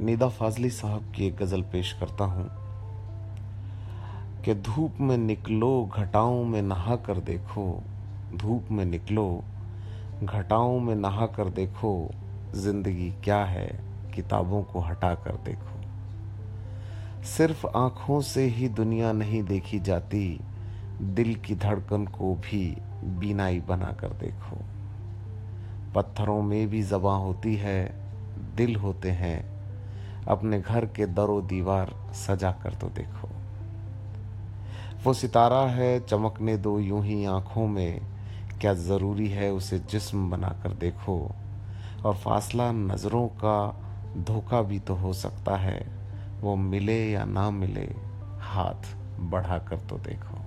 निदा फाजली साहब की एक गज़ल पेश करता हूँ कि धूप में निकलो, घटाओं में नहा कर देखो। धूप में निकलो, घटाओं में नहा कर देखो। ज़िंदगी क्या है, किताबों को हटा कर देखो। सिर्फ़ आँखों से ही दुनिया नहीं देखी जाती, दिल की धड़कन को भी बीनाई बना कर देखो। पत्थरों में भी जबां होती है, दिल होते हैं अपने घर के दरो दीवार सजा कर तो देखो। वो सितारा है, चमकने दो यूँ ही आँखों में। क्या ज़रूरी है उसे जिस्म बना कर देखो। और फासला नज़रों का धोखा भी तो हो सकता है। वो मिले या ना मिले, हाथ बढ़ा कर तो देखो।